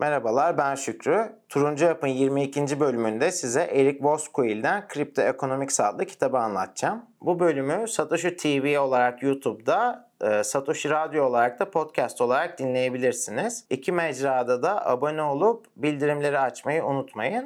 Merhabalar ben Şükrü. Turuncu Yap'ın 22. bölümünde size Eric Voskuil'den Crypto Economics adlı kitabı anlatacağım. Bu bölümü Satoshi TV olarak YouTube'da, e, Satoshi Radyo olarak da podcast olarak dinleyebilirsiniz. İki mecrada da abone olup bildirimleri açmayı unutmayın.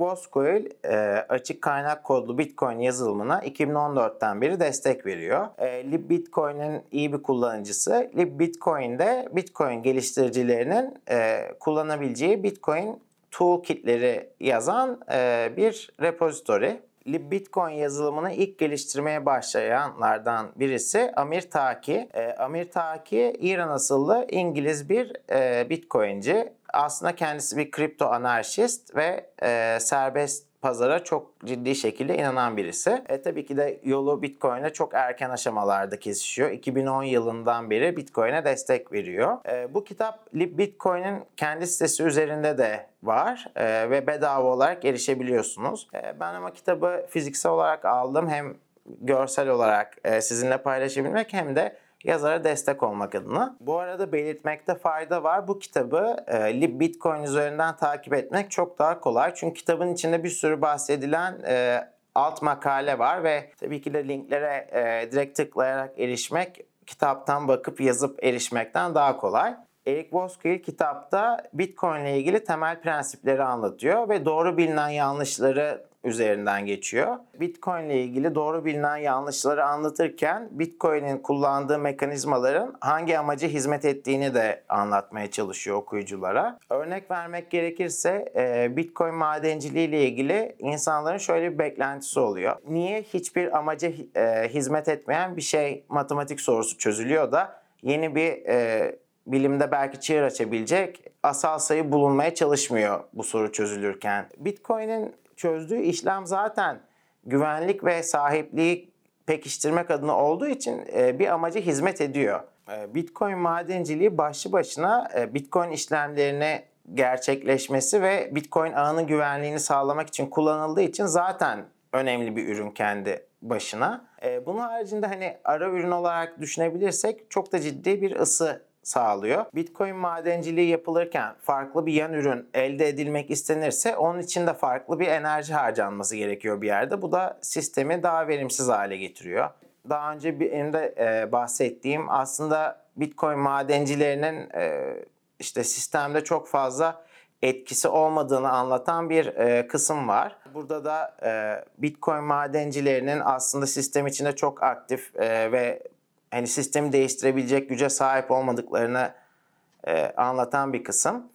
Voskuil e, açık kaynak kodlu Bitcoin yazılımına 2014'ten beri destek veriyor. E, LibBitcoin'in iyi bir kullanıcısı. LibBitcoin'de Bitcoin geliştiricilerinin e, kullanabileceği Bitcoin toolkitleri yazan e, bir repository. LibBitcoin yazılımını ilk geliştirmeye başlayanlardan birisi Amir Taki. E, Amir Taki İran asıllı İngiliz bir e, Bitcoin'ci. Aslında kendisi bir kripto anarşist ve e, serbest pazara çok ciddi şekilde inanan birisi. E, tabii ki de yolu Bitcoin'e çok erken aşamalarda kesişiyor. 2010 yılından beri Bitcoin'e destek veriyor. E, bu kitap Bitcoin'in kendi sitesi üzerinde de var e, ve bedava olarak erişebiliyorsunuz. E, ben ama kitabı fiziksel olarak aldım. Hem görsel olarak e, sizinle paylaşabilmek hem de yazara destek olmak adına. Bu arada belirtmekte fayda var. Bu kitabı e, Bitcoin üzerinden takip etmek çok daha kolay. Çünkü kitabın içinde bir sürü bahsedilen e, alt makale var ve tabii ki de linklere e, direkt tıklayarak erişmek kitaptan bakıp yazıp erişmekten daha kolay. Eric Voskuil kitapta Bitcoin ile ilgili temel prensipleri anlatıyor ve doğru bilinen yanlışları üzerinden geçiyor. Bitcoin ile ilgili doğru bilinen yanlışları anlatırken Bitcoin'in kullandığı mekanizmaların hangi amacı hizmet ettiğini de anlatmaya çalışıyor okuyuculara. Örnek vermek gerekirse e, Bitcoin madenciliği ile ilgili insanların şöyle bir beklentisi oluyor. Niye hiçbir amaca e, hizmet etmeyen bir şey matematik sorusu çözülüyor da yeni bir e, bilimde belki çığır açabilecek asal sayı bulunmaya çalışmıyor bu soru çözülürken. Bitcoin'in çözdüğü işlem zaten güvenlik ve sahipliği pekiştirmek adına olduğu için e, bir amaca hizmet ediyor. E, Bitcoin madenciliği başlı başına e, Bitcoin işlemlerini gerçekleşmesi ve Bitcoin ağının güvenliğini sağlamak için kullanıldığı için zaten önemli bir ürün kendi başına. Bunun haricinde hani ara ürün olarak düşünebilirsek çok da ciddi bir ısı sağlıyor. Bitcoin madenciliği yapılırken farklı bir yan ürün elde edilmek istenirse onun için de farklı bir enerji harcanması gerekiyor bir yerde. Bu da sistemi daha verimsiz hale getiriyor. Daha önce benim de e, bahsettiğim aslında Bitcoin madencilerinin e, işte sistemde çok fazla etkisi olmadığını anlatan bir e, kısım var. Burada da e, Bitcoin madencilerinin aslında sistem içinde çok aktif e, ve hani sistemi değiştirebilecek güce sahip olmadıklarını e, anlatan bir kısım.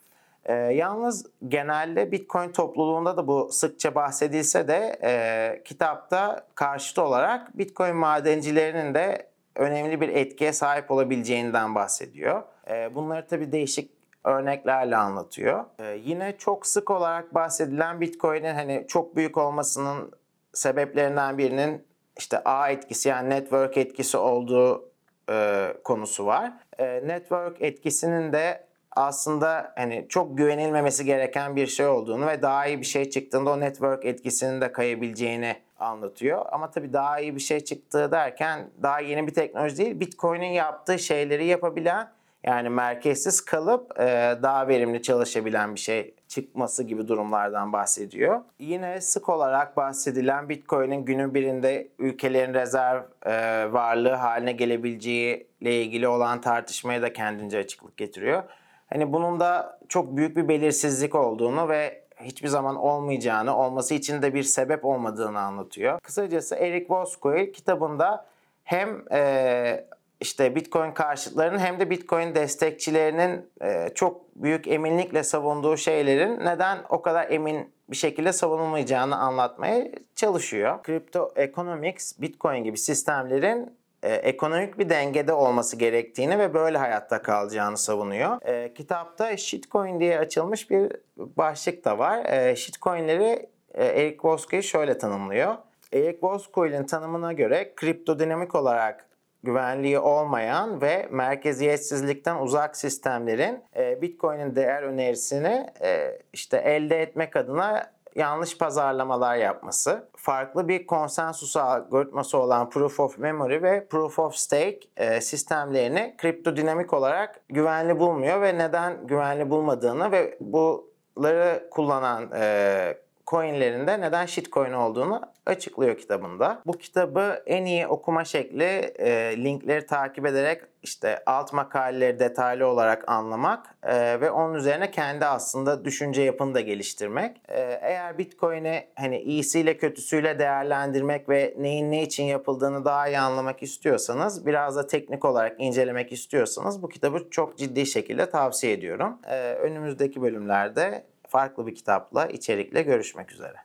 E, yalnız genelde Bitcoin topluluğunda da bu sıkça bahsedilse de e, kitapta karşıt olarak Bitcoin madencilerinin de önemli bir etkiye sahip olabileceğinden bahsediyor. E, bunları tabii değişik örneklerle anlatıyor. E, yine çok sık olarak bahsedilen Bitcoin'in hani çok büyük olmasının sebeplerinden birinin işte ağ etkisi yani network etkisi olduğu e, konusu var. E, network etkisinin de aslında hani çok güvenilmemesi gereken bir şey olduğunu ve daha iyi bir şey çıktığında o network etkisinin de kayabileceğini anlatıyor. Ama tabii daha iyi bir şey çıktığı derken daha yeni bir teknoloji değil. Bitcoin'in yaptığı şeyleri yapabilen yani merkezsiz kalıp e, daha verimli çalışabilen bir şey çıkması gibi durumlardan bahsediyor. Yine sık olarak bahsedilen Bitcoin'in günün birinde ülkelerin rezerv e, varlığı haline gelebileceği ile ilgili olan tartışmaya da kendince açıklık getiriyor. Hani bunun da çok büyük bir belirsizlik olduğunu ve hiçbir zaman olmayacağını, olması için de bir sebep olmadığını anlatıyor. Kısacası Eric Voskuil kitabında hem e, işte Bitcoin karşıtlarının hem de Bitcoin destekçilerinin e, çok büyük eminlikle savunduğu şeylerin neden o kadar emin bir şekilde savunulmayacağını anlatmaya çalışıyor. Crypto Economics, Bitcoin gibi sistemlerin e, ekonomik bir dengede olması gerektiğini ve böyle hayatta kalacağını savunuyor. E, kitapta shitcoin diye açılmış bir başlık da var. Shitcoinleri e, Eric Voskuil şöyle tanımlıyor. Eric Voskuil'in tanımına göre kripto dinamik olarak güvenliği olmayan ve merkeziyetsizlikten uzak sistemlerin e, Bitcoin'in değer önerisini e, işte elde etmek adına yanlış pazarlamalar yapması, farklı bir konsensus algoritması olan Proof of Memory ve Proof of Stake e, sistemlerini kripto dinamik olarak güvenli bulmuyor ve neden güvenli bulmadığını ve bunları kullanan e, coinlerinde neden shitcoin olduğunu açıklıyor kitabında. Bu kitabı en iyi okuma şekli e, linkleri takip ederek işte alt makaleleri detaylı olarak anlamak e, ve onun üzerine kendi aslında düşünce yapını da geliştirmek. E, eğer Bitcoin'i hani iyisiyle kötüsüyle değerlendirmek ve neyin ne için yapıldığını daha iyi anlamak istiyorsanız, biraz da teknik olarak incelemek istiyorsanız bu kitabı çok ciddi şekilde tavsiye ediyorum. E, önümüzdeki bölümlerde farklı bir kitapla, içerikle görüşmek üzere.